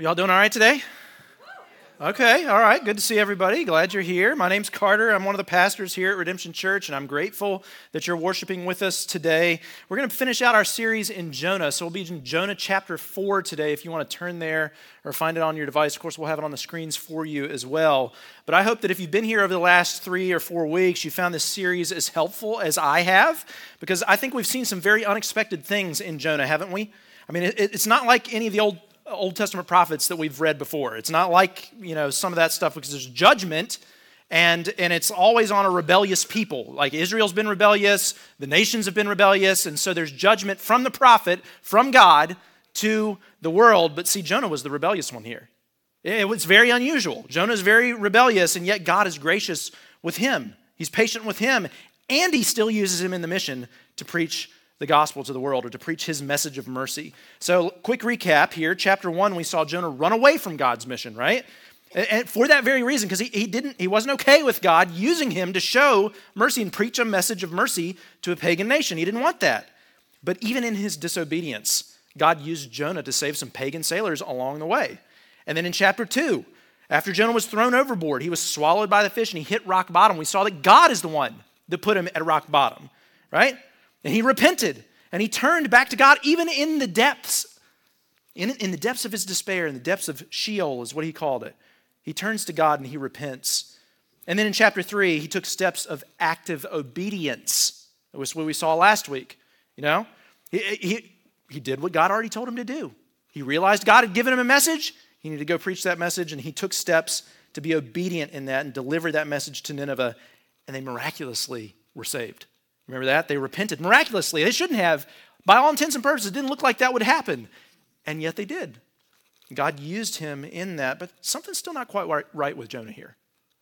Y'all doing all right today? Okay, all right. Good to see everybody. Glad you're here. My name's Carter. I'm one of the pastors here at Redemption Church, and I'm grateful that you're worshiping with us today. We're going to finish out our series in Jonah. So we'll be in Jonah chapter 4 today. If you want to turn there or find it on your device, of course, we'll have it on the screens for you as well. But I hope that if you've been here over the last three or four weeks, you found this series as helpful as I have, because I think we've seen some very unexpected things in Jonah, haven't we? I mean, it's not like any of the old Old Testament prophets that we've read before. It's not like, you know, some of that stuff because there's judgment and and it's always on a rebellious people. Like Israel's been rebellious, the nations have been rebellious, and so there's judgment from the prophet, from God to the world. But see, Jonah was the rebellious one here. It was very unusual. Jonah is very rebellious, and yet God is gracious with him. He's patient with him, and he still uses him in the mission to preach the gospel to the world or to preach his message of mercy. So, quick recap here. Chapter one, we saw Jonah run away from God's mission, right? And for that very reason, because he, he didn't, he wasn't okay with God using him to show mercy and preach a message of mercy to a pagan nation. He didn't want that. But even in his disobedience, God used Jonah to save some pagan sailors along the way. And then in chapter two, after Jonah was thrown overboard, he was swallowed by the fish and he hit rock bottom. We saw that God is the one that put him at rock bottom, right? And he repented and he turned back to God even in the depths, in, in the depths of his despair, in the depths of Sheol is what he called it. He turns to God and he repents. And then in chapter three, he took steps of active obedience. That was what we saw last week. You know, he, he, he did what God already told him to do. He realized God had given him a message. He needed to go preach that message, and he took steps to be obedient in that and deliver that message to Nineveh, and they miraculously were saved. Remember that? They repented miraculously. They shouldn't have. By all intents and purposes, it didn't look like that would happen. And yet they did. God used him in that, but something's still not quite right with Jonah here.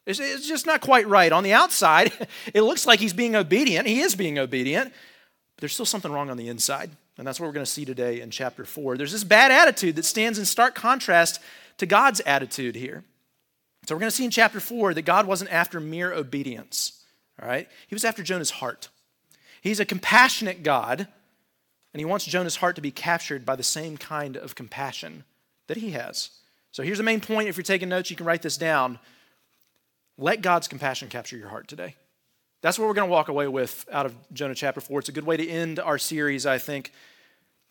It's, it's just not quite right. On the outside, it looks like he's being obedient. He is being obedient, but there's still something wrong on the inside. And that's what we're going to see today in chapter 4. There's this bad attitude that stands in stark contrast to God's attitude here. So we're going to see in chapter 4 that God wasn't after mere obedience, all right? He was after Jonah's heart. He's a compassionate God, and he wants Jonah's heart to be captured by the same kind of compassion that he has. So here's the main point. If you're taking notes, you can write this down. Let God's compassion capture your heart today. That's what we're going to walk away with out of Jonah chapter 4. It's a good way to end our series, I think.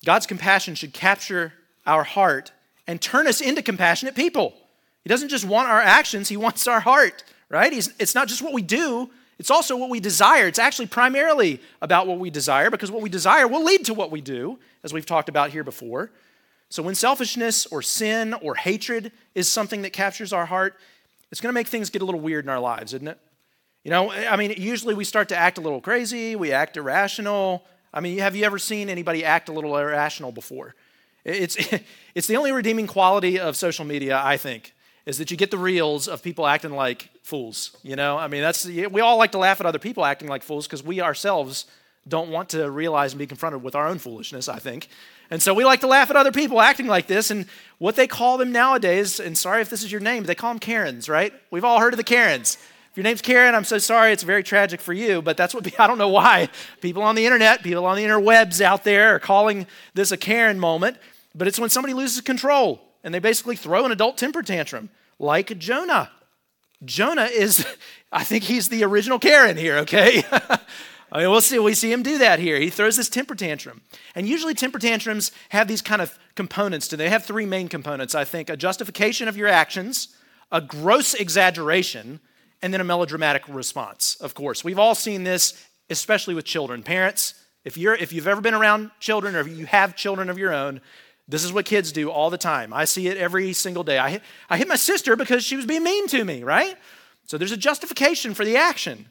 God's compassion should capture our heart and turn us into compassionate people. He doesn't just want our actions, He wants our heart, right? He's, it's not just what we do, it's also what we desire. It's actually primarily about what we desire because what we desire will lead to what we do, as we've talked about here before. So when selfishness or sin or hatred is something that captures our heart, it's going to make things get a little weird in our lives, isn't it? You know, I mean, usually we start to act a little crazy, we act irrational. I mean, have you ever seen anybody act a little irrational before? It's, it's the only redeeming quality of social media, I think, is that you get the reels of people acting like fools. You know, I mean, that's we all like to laugh at other people acting like fools because we ourselves don't want to realize and be confronted with our own foolishness. I think, and so we like to laugh at other people acting like this. And what they call them nowadays, and sorry if this is your name, but they call them Karens, right? We've all heard of the Karens. If your name's Karen, I'm so sorry. It's very tragic for you, but that's what I don't know why people on the internet, people on the interwebs out there are calling this a Karen moment. But it's when somebody loses control and they basically throw an adult temper tantrum, like Jonah. Jonah is, I think he's the original Karen here, okay? I mean, we'll see. We see him do that here. He throws this temper tantrum. And usually, temper tantrums have these kind of components to. They have three main components, I think a justification of your actions, a gross exaggeration, and then a melodramatic response, of course. We've all seen this, especially with children. Parents, if, you're, if you've ever been around children or if you have children of your own, this is what kids do all the time. I see it every single day. I hit, I hit my sister because she was being mean to me, right? So there's a justification for the action.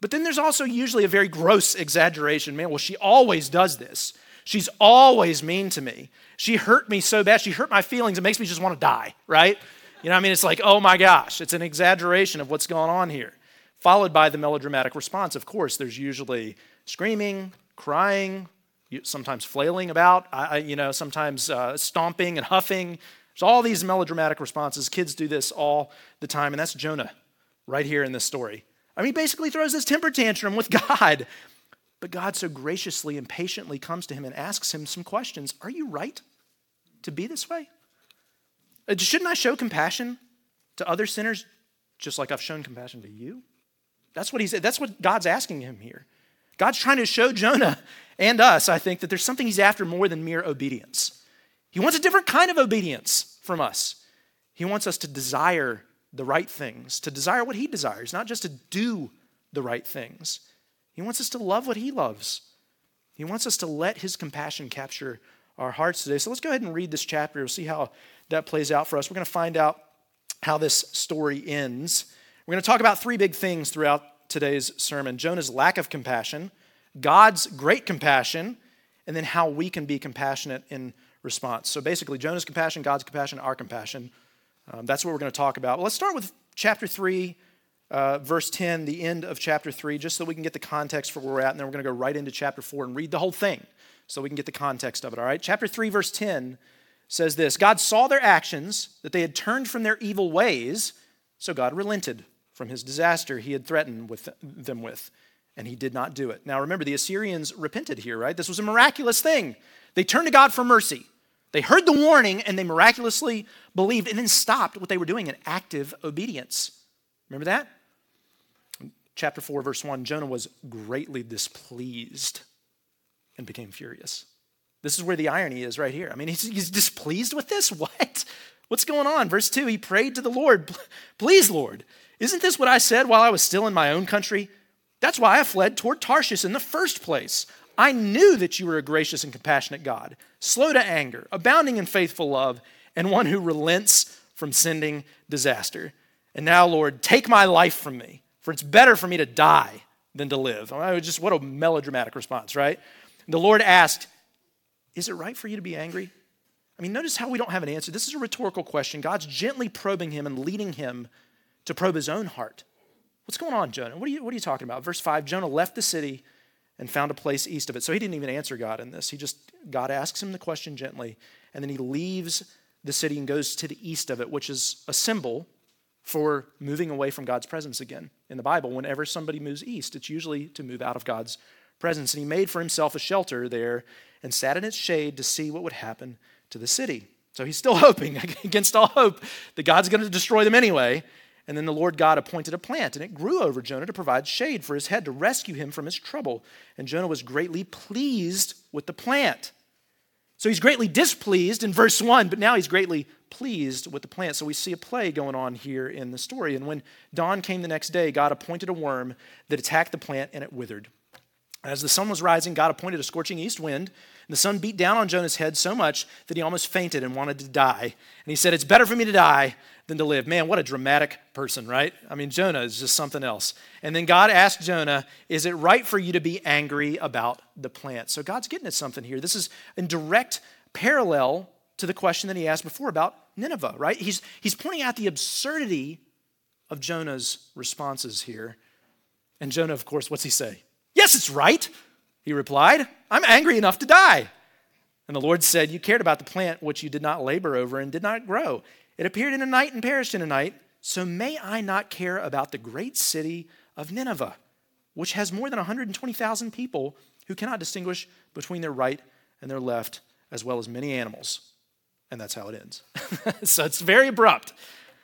But then there's also usually a very gross exaggeration. Man, well, she always does this. She's always mean to me. She hurt me so bad. She hurt my feelings. It makes me just want to die, right? You know, I mean, it's like, oh my gosh, it's an exaggeration of what's going on here. Followed by the melodramatic response. Of course, there's usually screaming, crying, sometimes flailing about, I, you know, sometimes uh, stomping and huffing. There's all these melodramatic responses. Kids do this all the time, and that's Jonah right here in this story. I mean, he basically throws this temper tantrum with God. But God so graciously and patiently comes to him and asks him some questions Are you right to be this way? Uh, shouldn't I show compassion to other sinners just like I've shown compassion to you? That's what he said. That's what God's asking him here. God's trying to show Jonah and us, I think, that there's something he's after more than mere obedience. He wants a different kind of obedience from us. He wants us to desire the right things, to desire what he desires, not just to do the right things. He wants us to love what he loves. He wants us to let his compassion capture our hearts today. So let's go ahead and read this chapter. We'll see how that plays out for us. We're going to find out how this story ends. We're going to talk about three big things throughout today's sermon Jonah's lack of compassion, God's great compassion, and then how we can be compassionate in response. So basically, Jonah's compassion, God's compassion, our compassion. Um, that's what we're going to talk about. let's start with chapter 3, uh, verse 10, the end of chapter 3, just so we can get the context for where we're at. And then we're going to go right into chapter 4 and read the whole thing so we can get the context of it, all right? Chapter 3, verse 10 says this God saw their actions, that they had turned from their evil ways, so God relented from his disaster he had threatened with them with, and he did not do it. Now remember, the Assyrians repented here, right? This was a miraculous thing. They turned to God for mercy. They heard the warning and they miraculously believed and then stopped what they were doing in active obedience. Remember that? Chapter 4, verse 1 Jonah was greatly displeased and became furious. This is where the irony is right here. I mean, he's, he's displeased with this? What? What's going on? Verse 2 He prayed to the Lord, Please, Lord, isn't this what I said while I was still in my own country? That's why I fled toward Tarshish in the first place. I knew that you were a gracious and compassionate God, slow to anger, abounding in faithful love, and one who relents from sending disaster. And now, Lord, take my life from me, for it's better for me to die than to live. I mean, just what a melodramatic response, right? The Lord asked, is it right for you to be angry? I mean, notice how we don't have an answer. This is a rhetorical question. God's gently probing him and leading him to probe his own heart. What's going on, Jonah? What are you, what are you talking about? Verse 5 Jonah left the city and found a place east of it. So he didn't even answer God in this. He just, God asks him the question gently, and then he leaves the city and goes to the east of it, which is a symbol for moving away from God's presence again. In the Bible, whenever somebody moves east, it's usually to move out of God's presence. And he made for himself a shelter there and sat in its shade to see what would happen to the city. So he's still hoping, against all hope, that God's going to destroy them anyway. And then the Lord God appointed a plant, and it grew over Jonah to provide shade for his head to rescue him from his trouble. And Jonah was greatly pleased with the plant. So he's greatly displeased in verse 1, but now he's greatly pleased with the plant. So we see a play going on here in the story. And when dawn came the next day, God appointed a worm that attacked the plant, and it withered. As the sun was rising, God appointed a scorching east wind, and the sun beat down on Jonah's head so much that he almost fainted and wanted to die. And he said, It's better for me to die than to live. Man, what a dramatic person, right? I mean, Jonah is just something else. And then God asked Jonah, Is it right for you to be angry about the plant? So God's getting at something here. This is in direct parallel to the question that he asked before about Nineveh, right? He's, he's pointing out the absurdity of Jonah's responses here. And Jonah, of course, what's he say? Yes, it's right, he replied. I'm angry enough to die. And the Lord said, You cared about the plant which you did not labor over and did not grow. It appeared in a night and perished in a night. So may I not care about the great city of Nineveh, which has more than 120,000 people who cannot distinguish between their right and their left, as well as many animals. And that's how it ends. so it's very abrupt.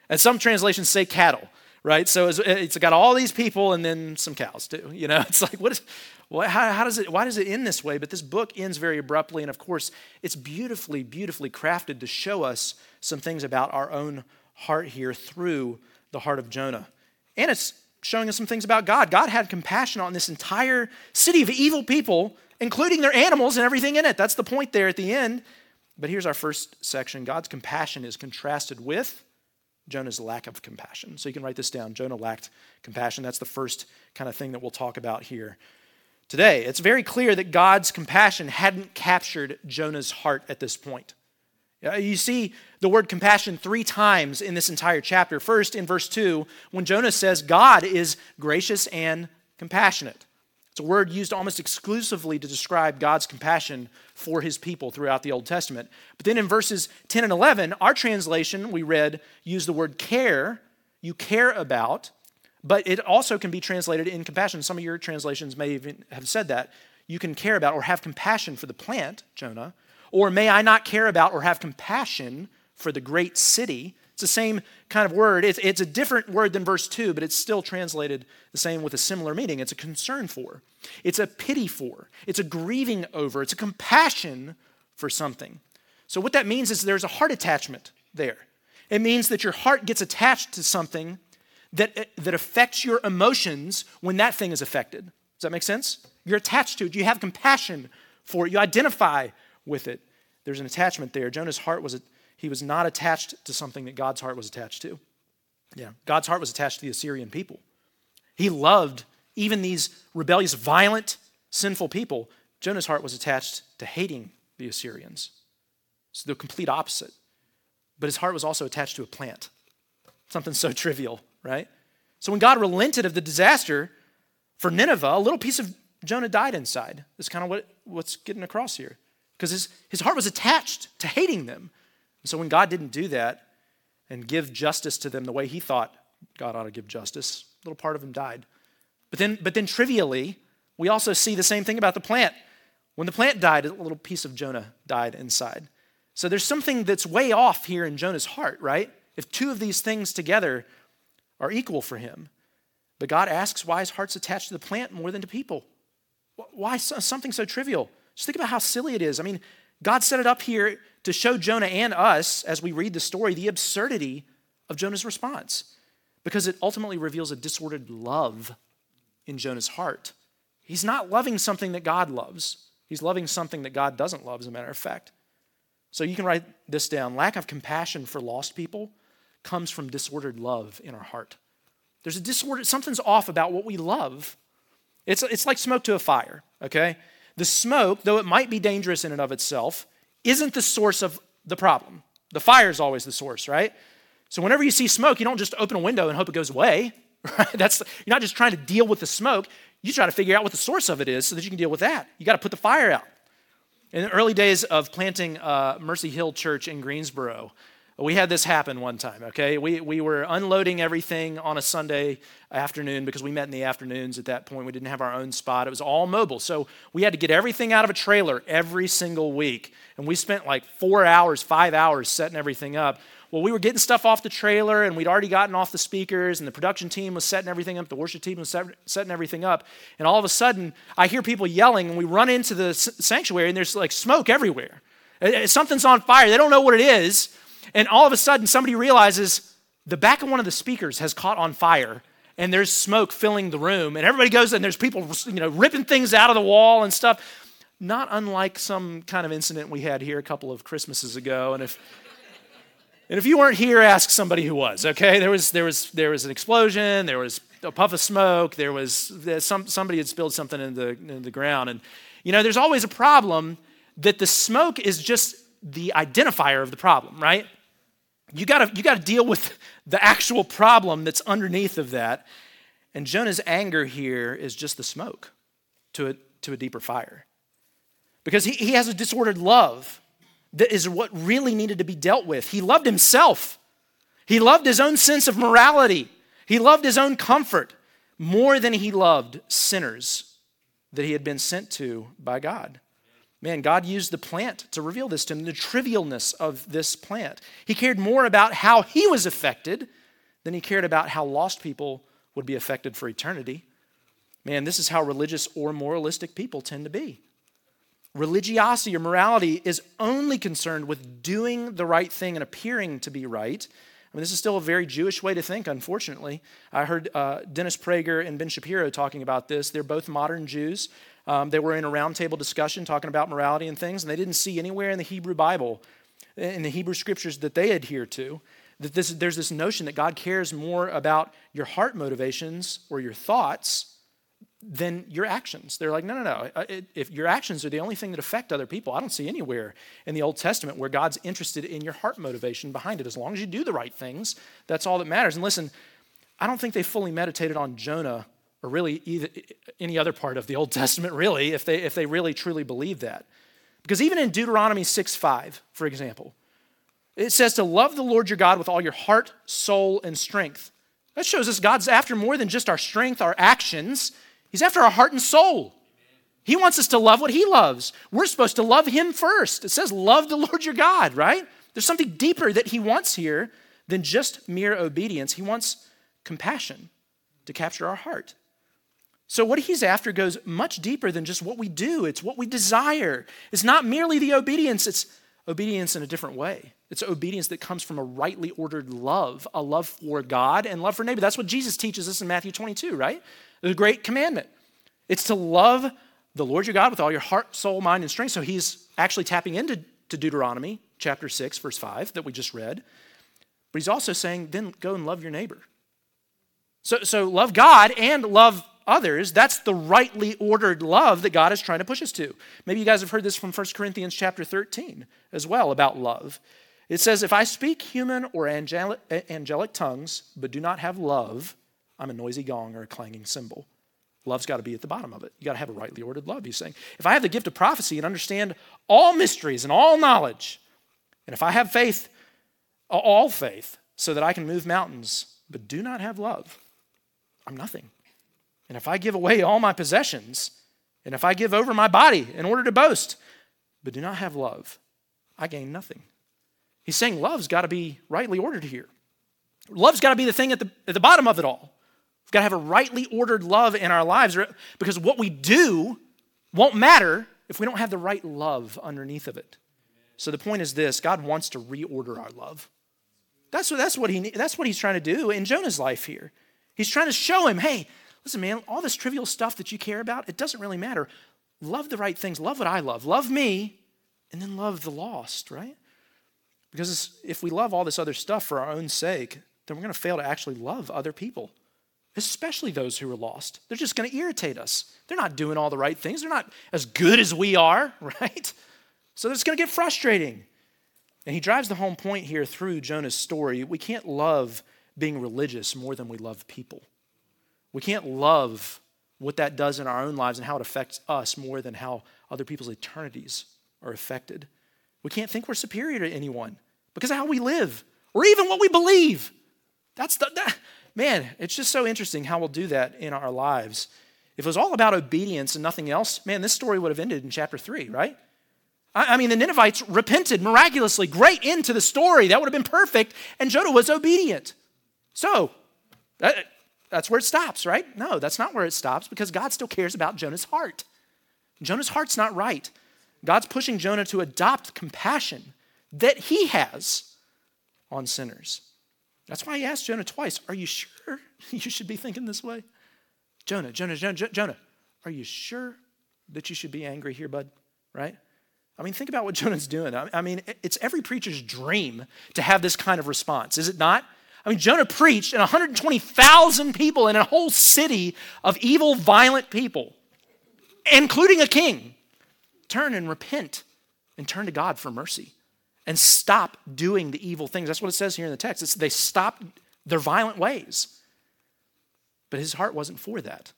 And some translations say cattle right? So it's, got all these people and then some cows too. You know, it's like what is, what, how, how does it? Why does it end this way? But this book ends very abruptly, and of course, it's beautifully, beautifully crafted to show us some things about our own heart here through the heart of Jonah, and it's showing us some things about God. God had compassion on this entire city of evil people, including their animals and everything in it. That's the point there at the end. But here's our first section God's compassion is contrasted with Jonah's lack of compassion. So you can write this down. Jonah lacked compassion. That's the first kind of thing that we'll talk about here today. It's very clear that God's compassion hadn't captured Jonah's heart at this point. You see the word compassion three times in this entire chapter. First, in verse 2, when Jonah says God is gracious and compassionate. It's a word used almost exclusively to describe God's compassion for his people throughout the Old Testament. But then in verses 10 and 11, our translation we read used the word care, you care about, but it also can be translated in compassion. Some of your translations may even have said that. You can care about or have compassion for the plant, Jonah, or may I not care about or have compassion for the great city. It's the same kind of word. It's, it's a different word than verse 2, but it's still translated the same with a similar meaning. It's a concern for, it's a pity for, it's a grieving over, it's a compassion for something. So, what that means is there's a heart attachment there. It means that your heart gets attached to something that, that affects your emotions when that thing is affected. Does that make sense? You're attached to it. You have compassion for it. You identify with it. There's an attachment there. Jonah's heart was he was not attached to something that God's heart was attached to. Yeah, God's heart was attached to the Assyrian people. He loved even these rebellious, violent, sinful people. Jonah's heart was attached to hating the Assyrians. It's the complete opposite. But his heart was also attached to a plant, something so trivial, right? So when God relented of the disaster for Nineveh, a little piece of Jonah died inside. That's kind of what, what's getting across here. Because his, his heart was attached to hating them. And so when God didn't do that and give justice to them the way he thought God ought to give justice, a little part of him died. But then, but then trivially, we also see the same thing about the plant. When the plant died, a little piece of Jonah died inside. So there's something that's way off here in Jonah's heart, right? If two of these things together are equal for him. But God asks why his heart's attached to the plant more than to people. Why something so trivial? Just think about how silly it is. I mean, God set it up here to show Jonah and us, as we read the story, the absurdity of Jonah's response because it ultimately reveals a disordered love in Jonah's heart. He's not loving something that God loves, he's loving something that God doesn't love, as a matter of fact. So you can write this down lack of compassion for lost people comes from disordered love in our heart. There's a disorder, something's off about what we love. It's, it's like smoke to a fire, okay? The smoke, though it might be dangerous in and of itself, isn't the source of the problem. The fire is always the source, right? So whenever you see smoke, you don't just open a window and hope it goes away. Right? That's you're not just trying to deal with the smoke. You try to figure out what the source of it is so that you can deal with that. You got to put the fire out. In the early days of planting uh, Mercy Hill Church in Greensboro, we had this happen one time, okay? We, we were unloading everything on a Sunday afternoon because we met in the afternoons at that point. We didn't have our own spot, it was all mobile. So we had to get everything out of a trailer every single week. And we spent like four hours, five hours setting everything up. Well, we were getting stuff off the trailer and we'd already gotten off the speakers, and the production team was setting everything up, the worship team was setting everything up. And all of a sudden, I hear people yelling, and we run into the sanctuary, and there's like smoke everywhere. Something's on fire. They don't know what it is. And all of a sudden, somebody realizes the back of one of the speakers has caught on fire and there's smoke filling the room and everybody goes and there's people you know ripping things out of the wall and stuff. Not unlike some kind of incident we had here a couple of christmases ago and if and if you weren't here ask somebody who was okay? There was there was there was an explosion there was a puff of smoke there was some somebody had spilled something in the in the ground. And you know there's always a problem that the smoke is just the identifier of the problem, right? You gotta, you gotta deal with the actual problem that's underneath of that. And Jonah's anger here is just the smoke to a, to a deeper fire. Because he, he has a disordered love that is what really needed to be dealt with. He loved himself, he loved his own sense of morality, he loved his own comfort more than he loved sinners that he had been sent to by God. Man, God used the plant to reveal this to him, the trivialness of this plant. He cared more about how he was affected than he cared about how lost people would be affected for eternity. Man, this is how religious or moralistic people tend to be. Religiosity or morality is only concerned with doing the right thing and appearing to be right. I mean, this is still a very Jewish way to think, unfortunately. I heard uh, Dennis Prager and Ben Shapiro talking about this. They're both modern Jews. Um, they were in a roundtable discussion talking about morality and things, and they didn't see anywhere in the Hebrew Bible, in the Hebrew scriptures that they adhere to, that this, there's this notion that God cares more about your heart motivations or your thoughts than your actions. They're like, no, no, no. If your actions are the only thing that affect other people, I don't see anywhere in the Old Testament where God's interested in your heart motivation behind it. As long as you do the right things, that's all that matters. And listen, I don't think they fully meditated on Jonah or really either, any other part of the Old Testament, really, if they, if they really truly believe that. Because even in Deuteronomy 6 5, for example, it says to love the Lord your God with all your heart, soul, and strength. That shows us God's after more than just our strength, our actions. He's after our heart and soul. He wants us to love what He loves. We're supposed to love Him first. It says, love the Lord your God, right? There's something deeper that he wants here than just mere obedience. He wants compassion to capture our heart. So, what he's after goes much deeper than just what we do, it's what we desire. It's not merely the obedience, it's obedience in a different way. It's obedience that comes from a rightly ordered love, a love for God and love for neighbor. That's what Jesus teaches us in Matthew 22, right? The great commandment. It's to love the Lord your God with all your heart, soul, mind, and strength. So he's actually tapping into to Deuteronomy chapter 6, verse 5, that we just read. But he's also saying, then go and love your neighbor. So, so love God and love others. That's the rightly ordered love that God is trying to push us to. Maybe you guys have heard this from 1 Corinthians chapter 13 as well about love. It says, If I speak human or angelic, angelic tongues, but do not have love, I'm a noisy gong or a clanging cymbal. Love's got to be at the bottom of it. You got to have a rightly ordered love, he's saying. If I have the gift of prophecy and understand all mysteries and all knowledge, and if I have faith, all faith, so that I can move mountains, but do not have love, I'm nothing. And if I give away all my possessions, and if I give over my body in order to boast, but do not have love, I gain nothing. He's saying love's got to be rightly ordered here. Love's got to be the thing at the, at the bottom of it all. We've got to have a rightly ordered love in our lives because what we do won't matter if we don't have the right love underneath of it. So the point is this God wants to reorder our love. That's what, that's, what he, that's what he's trying to do in Jonah's life here. He's trying to show him, hey, listen, man, all this trivial stuff that you care about, it doesn't really matter. Love the right things. Love what I love. Love me, and then love the lost, right? Because if we love all this other stuff for our own sake, then we're going to fail to actually love other people, especially those who are lost. They're just going to irritate us. They're not doing all the right things, they're not as good as we are, right? So it's going to get frustrating. And he drives the home point here through Jonah's story. We can't love being religious more than we love people. We can't love what that does in our own lives and how it affects us more than how other people's eternities are affected. We can't think we're superior to anyone because of how we live or even what we believe. That's the, that, man, it's just so interesting how we'll do that in our lives. If it was all about obedience and nothing else, man, this story would have ended in chapter three, right? I, I mean, the Ninevites repented miraculously, great into the story. That would have been perfect, and Jonah was obedient. So, that, that's where it stops, right? No, that's not where it stops because God still cares about Jonah's heart. Jonah's heart's not right. God's pushing Jonah to adopt compassion that he has on sinners. That's why he asked Jonah twice, Are you sure you should be thinking this way? Jonah, Jonah, Jonah, Jonah, are you sure that you should be angry here, bud? Right? I mean, think about what Jonah's doing. I mean, it's every preacher's dream to have this kind of response, is it not? I mean, Jonah preached, and 120,000 people in a whole city of evil, violent people, including a king, turn and repent and turn to God for mercy and stop doing the evil things. That's what it says here in the text. It's, they stopped their violent ways. But his heart wasn't for that.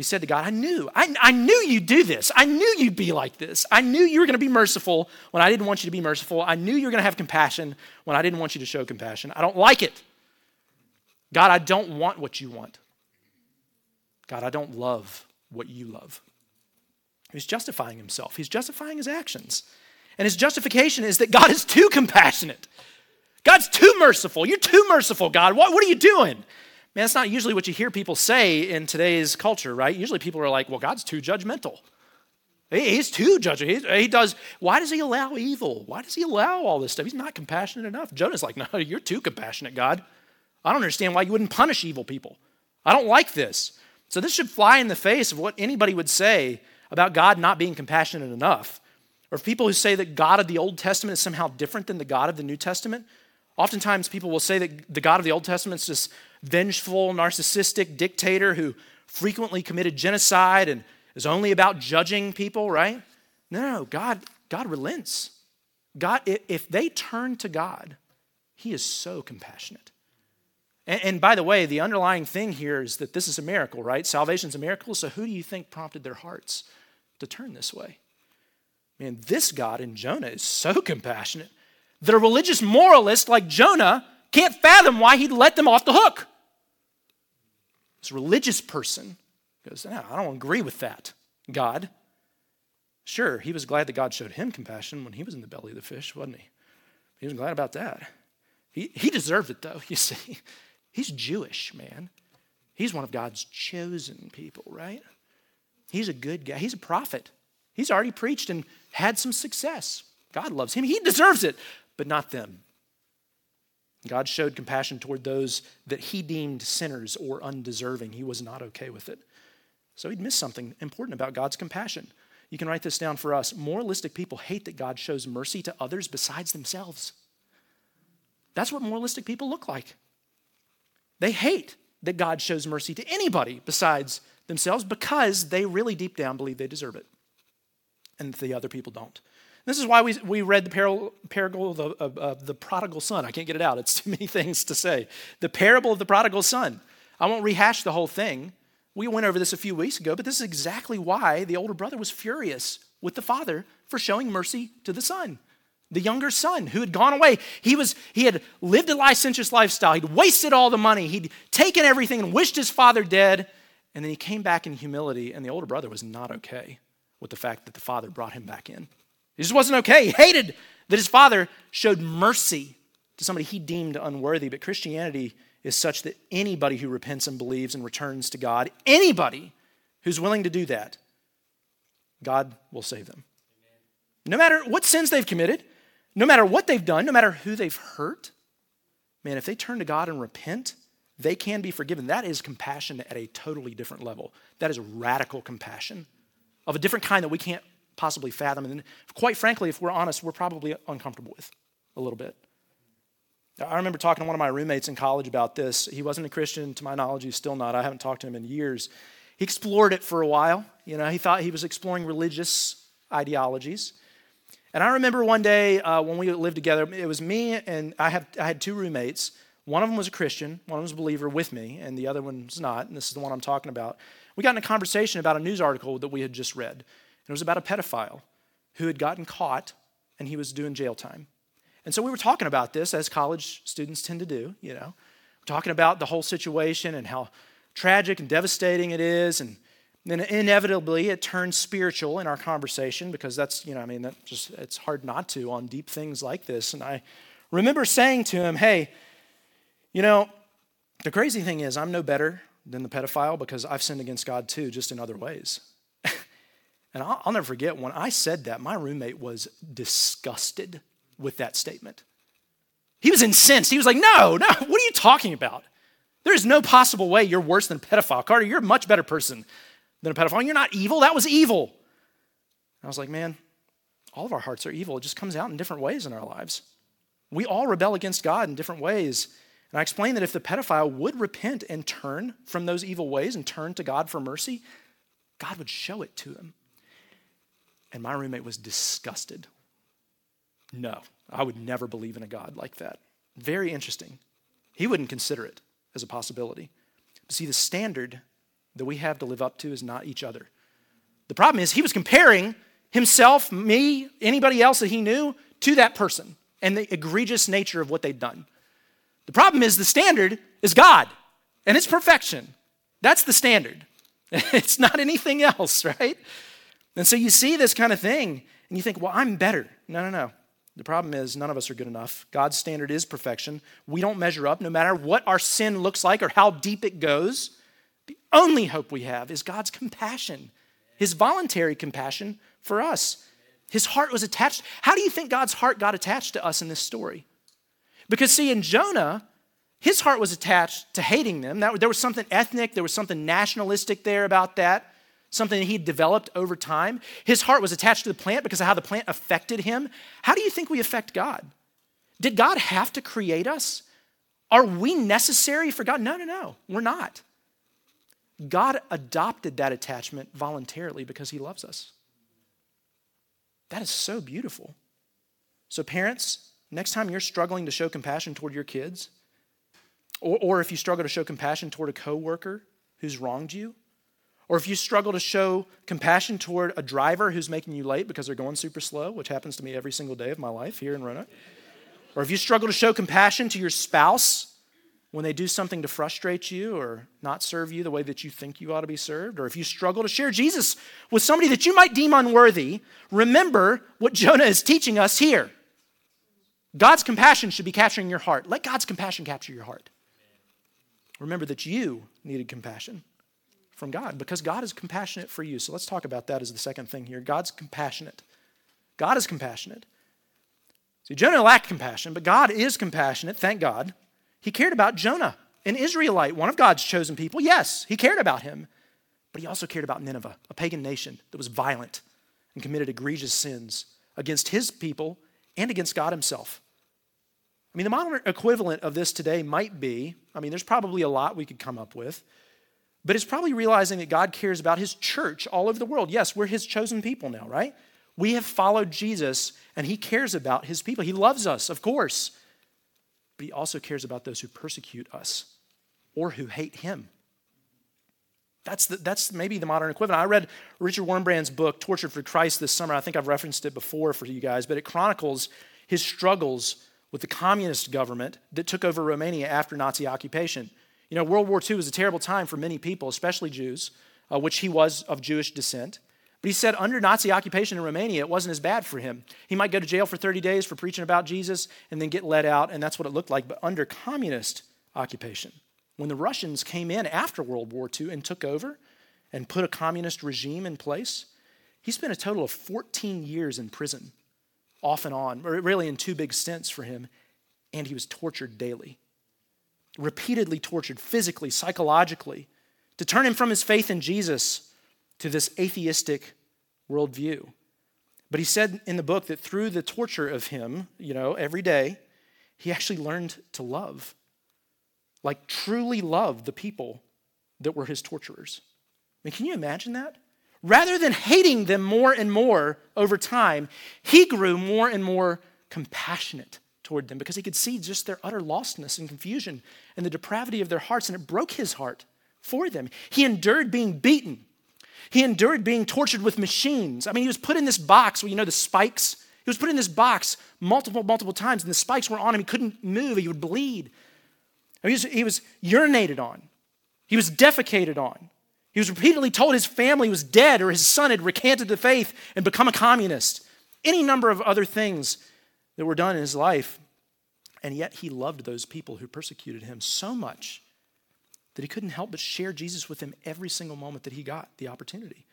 He said to God, I knew, I, I knew you'd do this. I knew you'd be like this. I knew you were going to be merciful when I didn't want you to be merciful. I knew you were going to have compassion when I didn't want you to show compassion. I don't like it. God, I don't want what you want. God, I don't love what you love. He's justifying himself, he's justifying his actions. And his justification is that God is too compassionate. God's too merciful. You're too merciful, God. What, what are you doing? Man, that's not usually what you hear people say in today's culture, right? Usually people are like, well, God's too judgmental. He's too judgmental. He does, why does he allow evil? Why does he allow all this stuff? He's not compassionate enough. Jonah's like, no, you're too compassionate, God. I don't understand why you wouldn't punish evil people. I don't like this. So this should fly in the face of what anybody would say about God not being compassionate enough, or people who say that God of the Old Testament is somehow different than the God of the New Testament, oftentimes people will say that the God of the Old Testament is this vengeful, narcissistic dictator who frequently committed genocide and is only about judging people, right? No, no, God, God relents. God, if they turn to God, He is so compassionate. And, and by the way, the underlying thing here is that this is a miracle, right? Salvation's a miracle. So who do you think prompted their hearts? to turn this way. Man, this God in Jonah is so compassionate that a religious moralist like Jonah can't fathom why he'd let them off the hook. This religious person goes, I don't agree with that, God. Sure, he was glad that God showed him compassion when he was in the belly of the fish, wasn't he? He was glad about that. He, he deserved it, though, you see. He's Jewish, man. He's one of God's chosen people, right? He's a good guy. He's a prophet. He's already preached and had some success. God loves him. He deserves it, but not them. God showed compassion toward those that he deemed sinners or undeserving. He was not okay with it. So he'd missed something important about God's compassion. You can write this down for us. Moralistic people hate that God shows mercy to others besides themselves. That's what moralistic people look like. They hate that God shows mercy to anybody besides themselves because they really deep down believe they deserve it and the other people don't. This is why we, we read the parable, parable of, the, of, of the prodigal son. I can't get it out, it's too many things to say. The parable of the prodigal son. I won't rehash the whole thing. We went over this a few weeks ago, but this is exactly why the older brother was furious with the father for showing mercy to the son. The younger son who had gone away, he, was, he had lived a licentious lifestyle. He'd wasted all the money. He'd taken everything and wished his father dead. And then he came back in humility, and the older brother was not okay with the fact that the father brought him back in. He just wasn't okay. He hated that his father showed mercy to somebody he deemed unworthy. But Christianity is such that anybody who repents and believes and returns to God, anybody who's willing to do that, God will save them. No matter what sins they've committed, no matter what they've done, no matter who they've hurt, man, if they turn to God and repent, they can be forgiven. That is compassion at a totally different level. That is radical compassion of a different kind that we can't possibly fathom. And quite frankly, if we're honest, we're probably uncomfortable with a little bit. I remember talking to one of my roommates in college about this. He wasn't a Christian, to my knowledge, he's still not. I haven't talked to him in years. He explored it for a while. You know, he thought he was exploring religious ideologies. And I remember one day uh, when we lived together, it was me and I, have, I had two roommates. One of them was a Christian, one of them was a believer with me, and the other one was not. And this is the one I'm talking about. We got in a conversation about a news article that we had just read. It was about a pedophile who had gotten caught and he was doing jail time. And so we were talking about this, as college students tend to do, you know, talking about the whole situation and how tragic and devastating it is. And then inevitably it turns spiritual in our conversation because that's, you know, I mean, that just, it's hard not to on deep things like this. And I remember saying to him, hey, you know, the crazy thing is, I'm no better than the pedophile because I've sinned against God too, just in other ways. And I'll, I'll never forget when I said that, my roommate was disgusted with that statement. He was incensed. He was like, No, no, what are you talking about? There's no possible way you're worse than a pedophile. Carter, you're a much better person than a pedophile. You're not evil. That was evil. And I was like, Man, all of our hearts are evil. It just comes out in different ways in our lives. We all rebel against God in different ways. And I explained that if the pedophile would repent and turn from those evil ways and turn to God for mercy, God would show it to him. And my roommate was disgusted. No, I would never believe in a God like that. Very interesting. He wouldn't consider it as a possibility. But see, the standard that we have to live up to is not each other. The problem is, he was comparing himself, me, anybody else that he knew to that person and the egregious nature of what they'd done. The problem is the standard is God and it's perfection. That's the standard. It's not anything else, right? And so you see this kind of thing and you think, well, I'm better. No, no, no. The problem is none of us are good enough. God's standard is perfection. We don't measure up no matter what our sin looks like or how deep it goes. The only hope we have is God's compassion, His voluntary compassion for us. His heart was attached. How do you think God's heart got attached to us in this story? Because, see, in Jonah, his heart was attached to hating them. That, there was something ethnic, there was something nationalistic there about that, something that he developed over time. His heart was attached to the plant because of how the plant affected him. How do you think we affect God? Did God have to create us? Are we necessary for God? No, no, no, we're not. God adopted that attachment voluntarily because he loves us. That is so beautiful. So, parents, Next time you're struggling to show compassion toward your kids, or, or if you struggle to show compassion toward a coworker who's wronged you, or if you struggle to show compassion toward a driver who's making you late because they're going super slow, which happens to me every single day of my life here in Roanoke, or if you struggle to show compassion to your spouse when they do something to frustrate you or not serve you the way that you think you ought to be served, or if you struggle to share Jesus with somebody that you might deem unworthy, remember what Jonah is teaching us here. God's compassion should be capturing your heart. Let God's compassion capture your heart. Remember that you needed compassion from God because God is compassionate for you. So let's talk about that as the second thing here. God's compassionate. God is compassionate. See, Jonah lacked compassion, but God is compassionate, thank God. He cared about Jonah, an Israelite, one of God's chosen people. Yes, he cared about him, but he also cared about Nineveh, a pagan nation that was violent and committed egregious sins against his people and against God himself. I mean, the modern equivalent of this today might be I mean, there's probably a lot we could come up with, but it's probably realizing that God cares about his church all over the world. Yes, we're his chosen people now, right? We have followed Jesus, and he cares about his people. He loves us, of course, but he also cares about those who persecute us or who hate him. That's, the, that's maybe the modern equivalent. I read Richard Wurmbrand's book, Tortured for Christ, this summer. I think I've referenced it before for you guys, but it chronicles his struggles with the communist government that took over Romania after Nazi occupation. You know, World War II was a terrible time for many people, especially Jews, uh, which he was of Jewish descent. But he said under Nazi occupation in Romania, it wasn't as bad for him. He might go to jail for 30 days for preaching about Jesus and then get let out, and that's what it looked like. But under communist occupation, when the Russians came in after World War II and took over and put a communist regime in place, he spent a total of 14 years in prison off and on, really in two big stints for him, and he was tortured daily. Repeatedly tortured, physically, psychologically, to turn him from his faith in Jesus to this atheistic worldview. But he said in the book that through the torture of him, you know, every day, he actually learned to love. Like, truly love the people that were his torturers. I mean, can you imagine that? Rather than hating them more and more over time, he grew more and more compassionate toward them because he could see just their utter lostness and confusion and the depravity of their hearts, and it broke his heart for them. He endured being beaten. He endured being tortured with machines. I mean, he was put in this box where you know the spikes. He was put in this box multiple, multiple times, and the spikes were on him. He couldn't move. He would bleed. He was, he was urinated on. He was defecated on. He was repeatedly told his family was dead or his son had recanted the faith and become a communist. Any number of other things that were done in his life. And yet he loved those people who persecuted him so much that he couldn't help but share Jesus with them every single moment that he got the opportunity.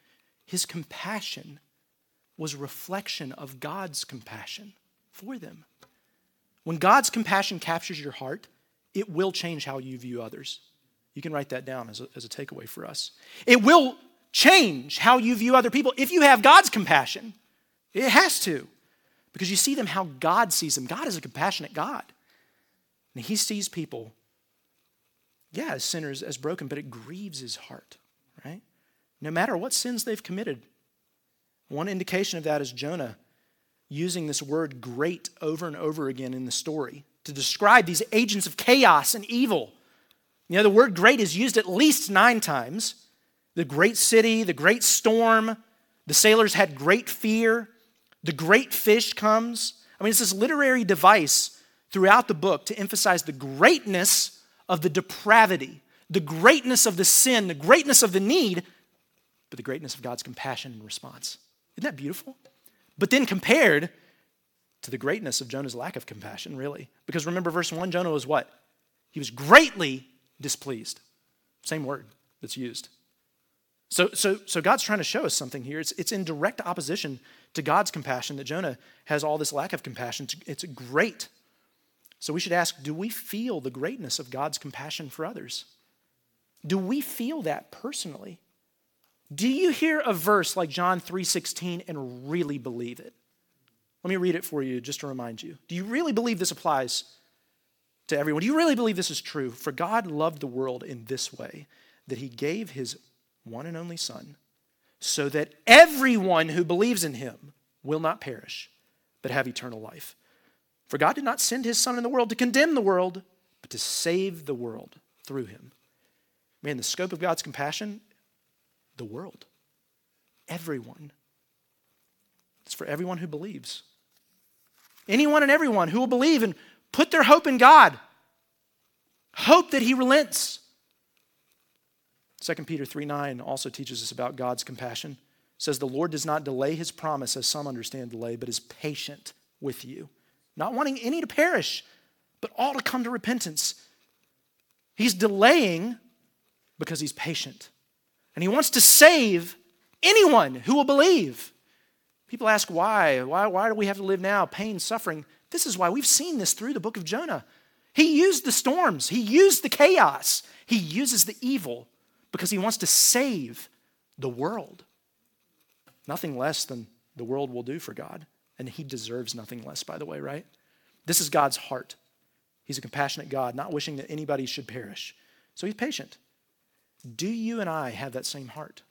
His compassion was a reflection of God's compassion for them. When God's compassion captures your heart, it will change how you view others. You can write that down as a, as a takeaway for us. It will change how you view other people if you have God's compassion. It has to, because you see them how God sees them. God is a compassionate God. And He sees people, yeah, as sinners, as broken, but it grieves His heart, right? No matter what sins they've committed. One indication of that is Jonah using this word great over and over again in the story to describe these agents of chaos and evil you know, the word great is used at least nine times. The great city, the great storm, the sailors had great fear, the great fish comes. I mean, it's this literary device throughout the book to emphasize the greatness of the depravity, the greatness of the sin, the greatness of the need, but the greatness of God's compassion and response. Isn't that beautiful? But then compared to the greatness of Jonah's lack of compassion, really. Because remember, verse 1 Jonah was what? He was greatly displeased. Same word that's used. So, so, so God's trying to show us something here. It's, it's in direct opposition to God's compassion that Jonah has all this lack of compassion. It's, great. So we should ask do we feel the greatness of God's compassion for others? Do we feel that personally? Do you hear a verse like John 3:16 and really believe it? Let me read it for you just to remind you. Do you really believe this applies to everyone. Do you really believe this is true? For God loved the world in this way that he gave his one and only Son, so that everyone who believes in him will not perish, but have eternal life. For God did not send his Son in the world to condemn the world, but to save the world through him. Man, the scope of God's compassion, the world, everyone. It's for everyone who believes. Anyone and everyone who will believe and Put their hope in God. Hope that He relents. 2 Peter 3 9 also teaches us about God's compassion. It says, The Lord does not delay His promise, as some understand delay, but is patient with you, not wanting any to perish, but all to come to repentance. He's delaying because he's patient. And he wants to save anyone who will believe. People ask why? Why, why do we have to live now? Pain, suffering. This is why we've seen this through the book of Jonah. He used the storms, he used the chaos, he uses the evil because he wants to save the world. Nothing less than the world will do for God. And he deserves nothing less, by the way, right? This is God's heart. He's a compassionate God, not wishing that anybody should perish. So he's patient. Do you and I have that same heart?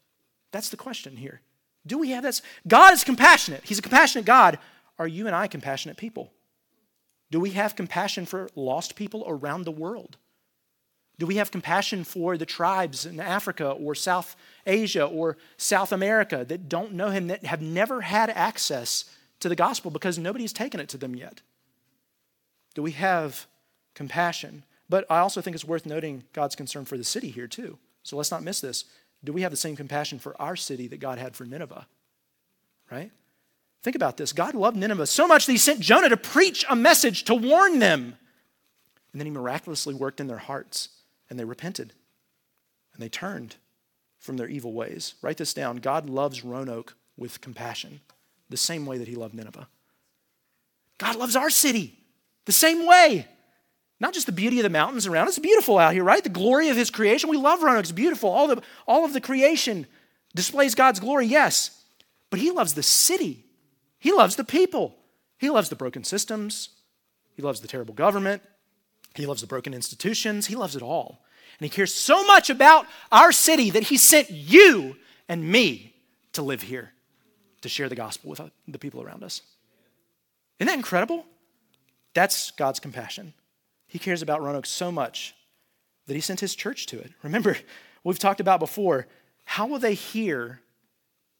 That's the question here. Do we have that? God is compassionate. He's a compassionate God. Are you and I compassionate people? Do we have compassion for lost people around the world? Do we have compassion for the tribes in Africa or South Asia or South America that don't know Him, that have never had access to the gospel because nobody's taken it to them yet? Do we have compassion? But I also think it's worth noting God's concern for the city here, too. So let's not miss this. Do we have the same compassion for our city that God had for Nineveh? Right? Think about this. God loved Nineveh so much that he sent Jonah to preach a message to warn them. And then he miraculously worked in their hearts and they repented and they turned from their evil ways. Write this down. God loves Roanoke with compassion, the same way that he loved Nineveh. God loves our city the same way. Not just the beauty of the mountains around. It's beautiful out here, right? The glory of his creation. We love Roanoke. It's beautiful. All, the, all of the creation displays God's glory, yes. But he loves the city. He loves the people. He loves the broken systems. He loves the terrible government. He loves the broken institutions. He loves it all. And he cares so much about our city that he sent you and me to live here, to share the gospel with the people around us. Isn't that incredible? That's God's compassion. He cares about Roanoke so much that he sent his church to it. Remember, we've talked about before how will they hear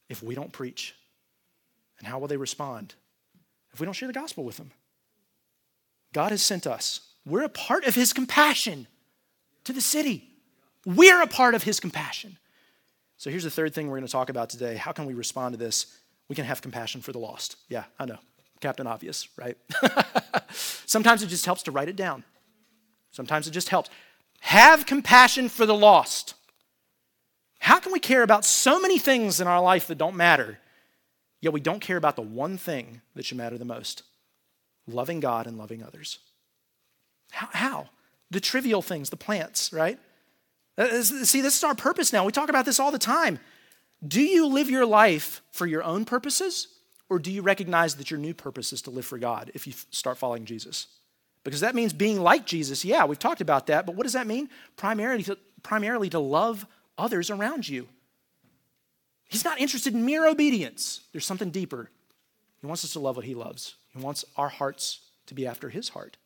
if we don't preach? And how will they respond if we don't share the gospel with them? God has sent us. We're a part of his compassion to the city. We're a part of his compassion. So here's the third thing we're going to talk about today. How can we respond to this? We can have compassion for the lost. Yeah, I know. Captain Obvious, right? Sometimes it just helps to write it down. Sometimes it just helps. Have compassion for the lost. How can we care about so many things in our life that don't matter, yet we don't care about the one thing that should matter the most loving God and loving others? How? The trivial things, the plants, right? Uh, see, this is our purpose now. We talk about this all the time. Do you live your life for your own purposes, or do you recognize that your new purpose is to live for God if you start following Jesus? Because that means being like Jesus. Yeah, we've talked about that, but what does that mean? Primarily to, primarily to love others around you. He's not interested in mere obedience. There's something deeper. He wants us to love what he loves. He wants our hearts to be after his heart.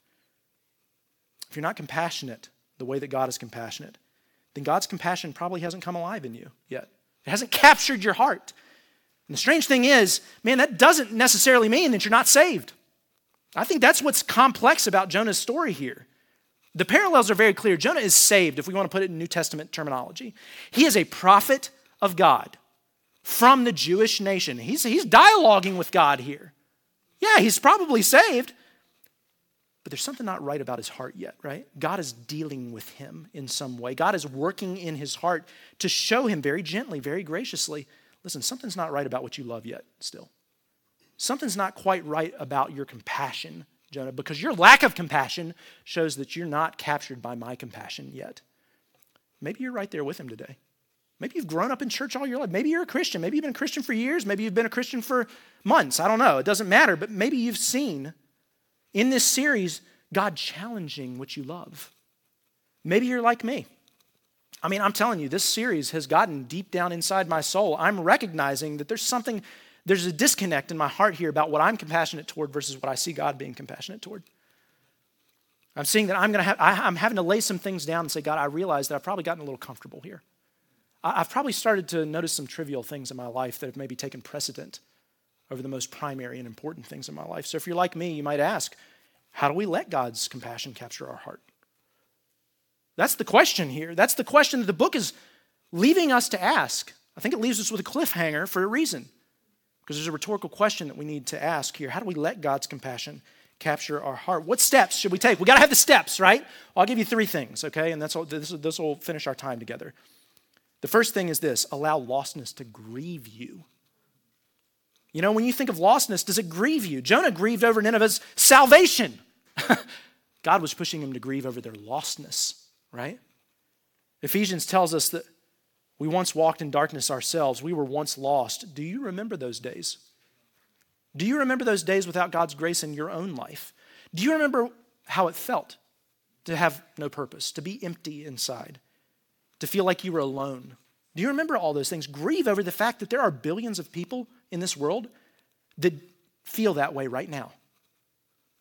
If you're not compassionate the way that God is compassionate, then God's compassion probably hasn't come alive in you yet. It hasn't captured your heart. And the strange thing is, man, that doesn't necessarily mean that you're not saved. I think that's what's complex about Jonah's story here. The parallels are very clear. Jonah is saved, if we want to put it in New Testament terminology. He is a prophet of God from the Jewish nation. He's, he's dialoguing with God here. Yeah, he's probably saved, but there's something not right about his heart yet, right? God is dealing with him in some way. God is working in his heart to show him very gently, very graciously listen, something's not right about what you love yet, still something's not quite right about your compassion, Jonah, because your lack of compassion shows that you're not captured by my compassion yet. Maybe you're right there with him today. Maybe you've grown up in church all your life. Maybe you're a Christian. Maybe you've been a Christian for years. Maybe you've been a Christian for months. I don't know. It doesn't matter. But maybe you've seen in this series God challenging what you love. Maybe you're like me. I mean, I'm telling you, this series has gotten deep down inside my soul. I'm recognizing that there's something there's a disconnect in my heart here about what I'm compassionate toward versus what I see God being compassionate toward. I'm seeing that I'm to have, I, am having to lay some things down and say, God, I realize that I've probably gotten a little comfortable here. I, I've probably started to notice some trivial things in my life that have maybe taken precedent over the most primary and important things in my life. So if you're like me, you might ask, how do we let God's compassion capture our heart? That's the question here. That's the question that the book is leaving us to ask. I think it leaves us with a cliffhanger for a reason. Because there's a rhetorical question that we need to ask here. How do we let God's compassion capture our heart. What steps should we take? We got to have the steps, right? I'll give you three things, okay? And that's all, this, this will finish our time together. The first thing is this allow lostness to grieve you. You know, when you think of lostness, does it grieve you? Jonah grieved over Nineveh's salvation. God was pushing him to grieve over their lostness, right? Ephesians tells us that we once walked in darkness ourselves. We were once lost. Do you remember those days? Do you remember those days without God's grace in your own life? Do you remember how it felt to have no purpose, to be empty inside, to feel like you were alone? Do you remember all those things? Grieve over the fact that there are billions of people in this world that feel that way right now.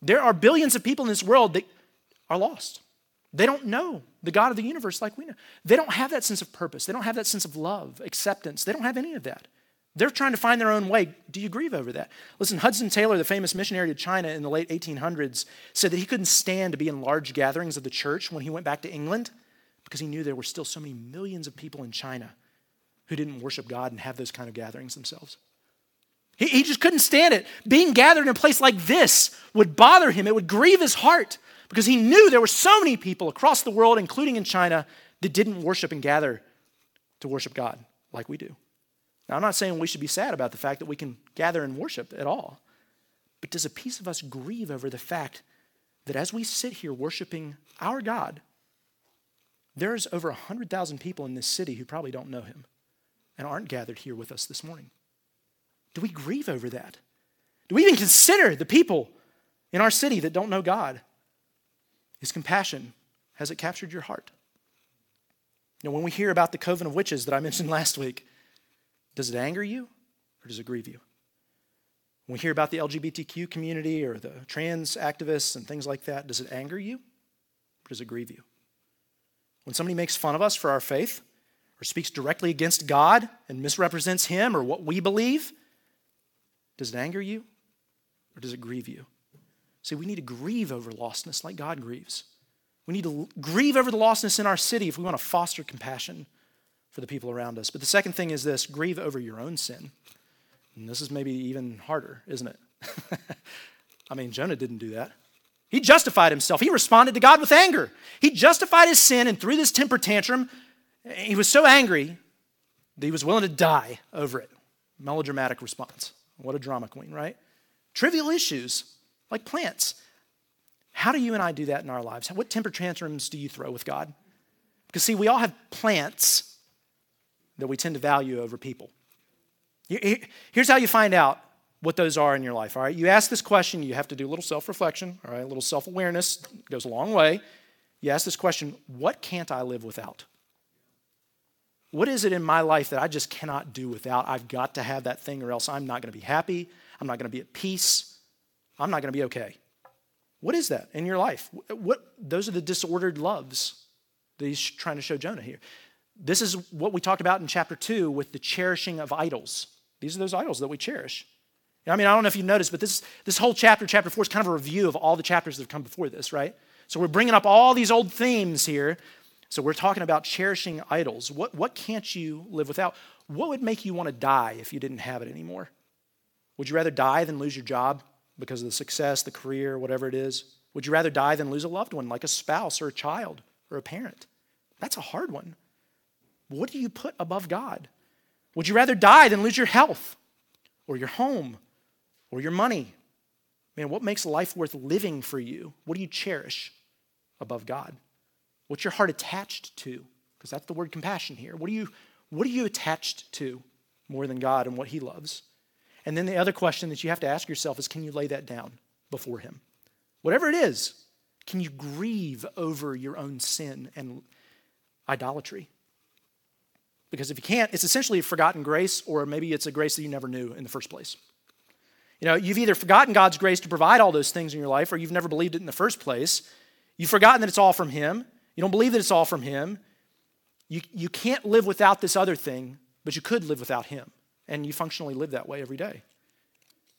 There are billions of people in this world that are lost. They don't know the God of the universe like we know. They don't have that sense of purpose. They don't have that sense of love, acceptance. They don't have any of that. They're trying to find their own way. Do you grieve over that? Listen, Hudson Taylor, the famous missionary to China in the late 1800s, said that he couldn't stand to be in large gatherings of the church when he went back to England because he knew there were still so many millions of people in China who didn't worship God and have those kind of gatherings themselves. He, he just couldn't stand it. Being gathered in a place like this would bother him, it would grieve his heart because he knew there were so many people across the world, including in China, that didn't worship and gather to worship God like we do. Now, I'm not saying we should be sad about the fact that we can gather and worship at all, but does a piece of us grieve over the fact that as we sit here worshiping our God, there's over 100,000 people in this city who probably don't know him and aren't gathered here with us this morning? Do we grieve over that? Do we even consider the people in our city that don't know God? His compassion, has it captured your heart? You when we hear about the coven of witches that I mentioned last week, does it anger you or does it grieve you? When we hear about the LGBTQ community or the trans activists and things like that, does it anger you or does it grieve you? When somebody makes fun of us for our faith or speaks directly against God and misrepresents Him or what we believe, does it anger you or does it grieve you? See, we need to grieve over lostness like God grieves. We need to grieve over the lostness in our city if we want to foster compassion for the people around us. But the second thing is this grieve over your own sin. And this is maybe even harder, isn't it? I mean, Jonah didn't do that. He justified himself. He responded to God with anger. He justified his sin and through this temper tantrum, he was so angry that he was willing to die over it. Melodramatic response. What a drama queen, right? Trivial issues like plants. How do you and I do that in our lives? What temper tantrums do you throw with God? Because, see, we all have plants that we tend to value over people. Here's how you find out what those are in your life, all right? You ask this question, you have to do a little self reflection, all right? A little self awareness goes a long way. You ask this question what can't I live without? What is it in my life that I just cannot do without? I've got to have that thing, or else I'm not going to be happy. I'm not going to be at peace. I'm not going to be okay. What is that in your life? What, those are the disordered loves that he's trying to show Jonah here. This is what we talked about in chapter 2 with the cherishing of idols. These are those idols that we cherish. I mean, I don't know if you've noticed, but this, this whole chapter, chapter 4, is kind of a review of all the chapters that have come before this, right? So we're bringing up all these old themes here. So we're talking about cherishing idols. What, what can't you live without? What would make you want to die if you didn't have it anymore? Would you rather die than lose your job because of the success, the career, whatever it is? Would you rather die than lose a loved one, like a spouse or a child or a parent? That's a hard one. What do you put above God? Would you rather die than lose your health or your home or your money? Man, what makes life worth living for you? What do you cherish above God? What's your heart attached to? Because that's the word compassion here. What are you what are you attached to more than God and what he loves? And then the other question that you have to ask yourself is can you lay that down before him? Whatever it is, can you grieve over your own sin and idolatry? Because if you can't, it's essentially a forgotten grace, or maybe it's a grace that you never knew in the first place. You know, you've either forgotten God's grace to provide all those things in your life, or you've never believed it in the first place. You've forgotten that it's all from Him. You don't believe that it's all from Him. You, you can't live without this other thing, but you could live without Him. And you functionally live that way every day.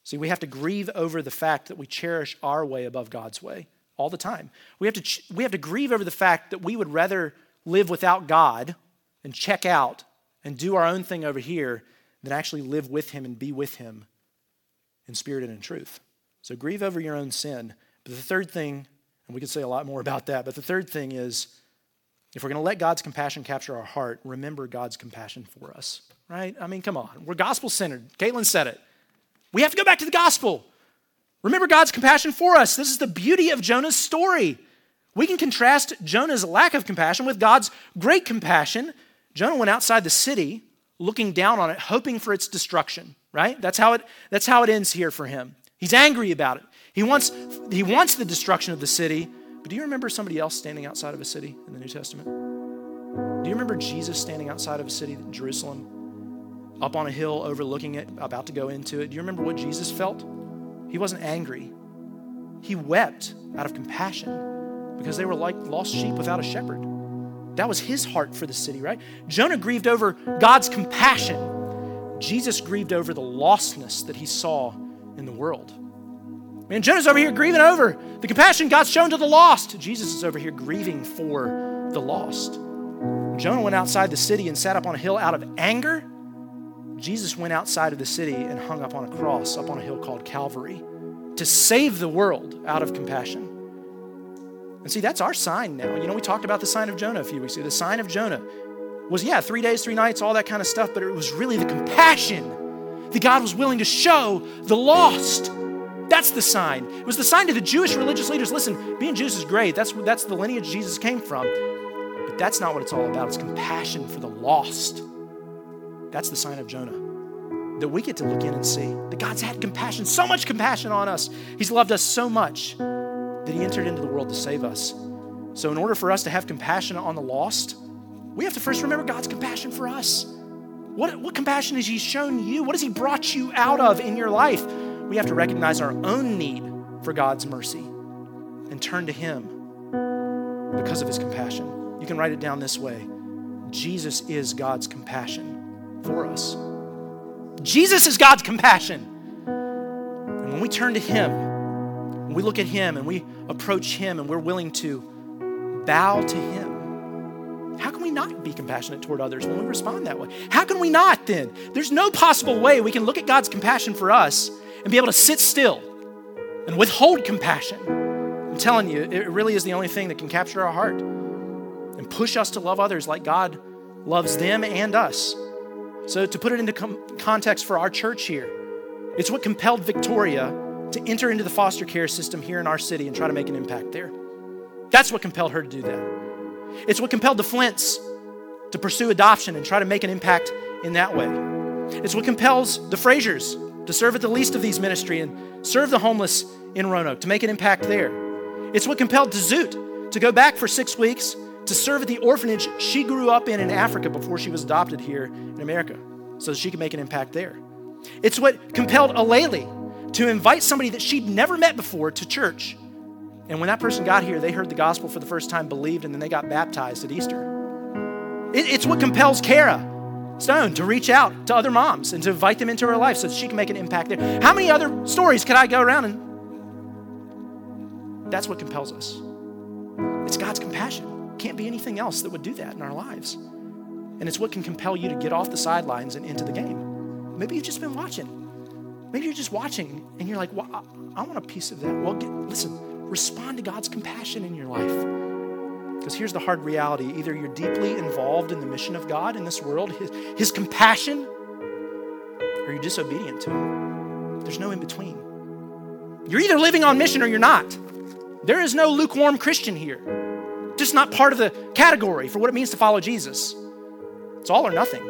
See, we have to grieve over the fact that we cherish our way above God's way all the time. We have to, we have to grieve over the fact that we would rather live without God and check out and do our own thing over here than actually live with Him and be with Him in spirit and in truth. So grieve over your own sin, But the third thing, and we could say a lot more about that, but the third thing is if we're going to let God's compassion capture our heart, remember God's compassion for us, right? I mean, come on. We're gospel centered. Caitlin said it. We have to go back to the gospel. Remember God's compassion for us. This is the beauty of Jonah's story. We can contrast Jonah's lack of compassion with God's great compassion. Jonah went outside the city looking down on it, hoping for its destruction, right? That's how it, that's how it ends here for him. He's angry about it. He wants, he wants the destruction of the city, but do you remember somebody else standing outside of a city in the New Testament? Do you remember Jesus standing outside of a city, Jerusalem, up on a hill overlooking it, about to go into it? Do you remember what Jesus felt? He wasn't angry. He wept out of compassion because they were like lost sheep without a shepherd. That was his heart for the city, right? Jonah grieved over God's compassion. Jesus grieved over the lostness that he saw in the world. Man, Jonah's over here grieving over the compassion God's shown to the lost. Jesus is over here grieving for the lost. Jonah went outside the city and sat up on a hill out of anger. Jesus went outside of the city and hung up on a cross up on a hill called Calvary to save the world out of compassion. And see, that's our sign now. You know, we talked about the sign of Jonah a few weeks ago. The sign of Jonah was, yeah, three days, three nights, all that kind of stuff, but it was really the compassion that God was willing to show the lost. That's the sign. It was the sign to the Jewish religious leaders. Listen, being Jews is great. That's, that's the lineage Jesus came from. But that's not what it's all about. It's compassion for the lost. That's the sign of Jonah. That we get to look in and see that God's had compassion, so much compassion on us. He's loved us so much that He entered into the world to save us. So, in order for us to have compassion on the lost, we have to first remember God's compassion for us. What, what compassion has He shown you? What has He brought you out of in your life? We have to recognize our own need for God's mercy and turn to Him because of His compassion. You can write it down this way Jesus is God's compassion for us. Jesus is God's compassion. And when we turn to Him, we look at Him and we approach Him and we're willing to bow to Him, how can we not be compassionate toward others when we respond that way? How can we not then? There's no possible way we can look at God's compassion for us and be able to sit still and withhold compassion. I'm telling you, it really is the only thing that can capture our heart and push us to love others like God loves them and us. So, to put it into com- context for our church here, it's what compelled Victoria to enter into the foster care system here in our city and try to make an impact there. That's what compelled her to do that. It's what compelled the Flints to pursue adoption and try to make an impact in that way. It's what compels the Frasers to serve at the least of these ministry and serve the homeless in Roanoke to make an impact there. It's what compelled Zoot to go back for six weeks to serve at the orphanage she grew up in in Africa before she was adopted here in America so that she could make an impact there. It's what compelled Aleli to invite somebody that she'd never met before to church. And when that person got here, they heard the gospel for the first time, believed, and then they got baptized at Easter. it's what compels Kara Stone to reach out to other moms and to invite them into her life so that she can make an impact there. How many other stories could I go around and that's what compels us. It's God's compassion. Can't be anything else that would do that in our lives. And it's what can compel you to get off the sidelines and into the game. Maybe you've just been watching Maybe you're just watching and you're like, well, I, I want a piece of that. Well, get, listen, respond to God's compassion in your life. Because here's the hard reality either you're deeply involved in the mission of God in this world, his, his compassion, or you're disobedient to Him. There's no in between. You're either living on mission or you're not. There is no lukewarm Christian here. Just not part of the category for what it means to follow Jesus. It's all or nothing.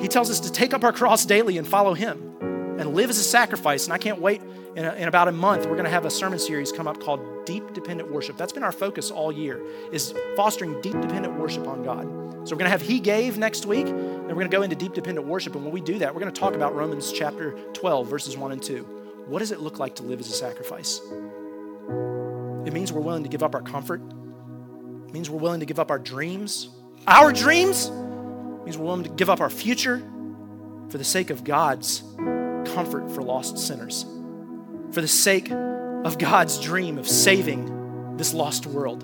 He tells us to take up our cross daily and follow Him and live as a sacrifice. And I can't wait. In, a, in about a month, we're going to have a sermon series come up called Deep Dependent Worship. That's been our focus all year, is fostering deep dependent worship on God. So we're going to have He Gave next week, and we're going to go into deep dependent worship. And when we do that, we're going to talk about Romans chapter 12, verses 1 and 2. What does it look like to live as a sacrifice? It means we're willing to give up our comfort. It means we're willing to give up our dreams. Our dreams it means we're willing to give up our future for the sake of God's comfort for lost sinners, for the sake of God's dream of saving this lost world,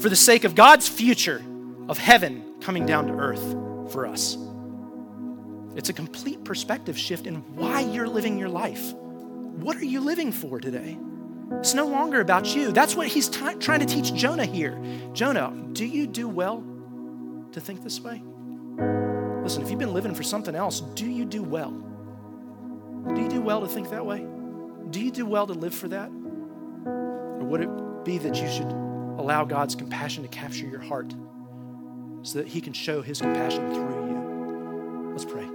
for the sake of God's future of heaven coming down to earth for us. It's a complete perspective shift in why you're living your life. What are you living for today? It's no longer about you. That's what he's t- trying to teach Jonah here. Jonah, do you do well to think this way? Listen, if you've been living for something else, do you do well? Do you do well to think that way? Do you do well to live for that? Or would it be that you should allow God's compassion to capture your heart so that He can show His compassion through you? Let's pray.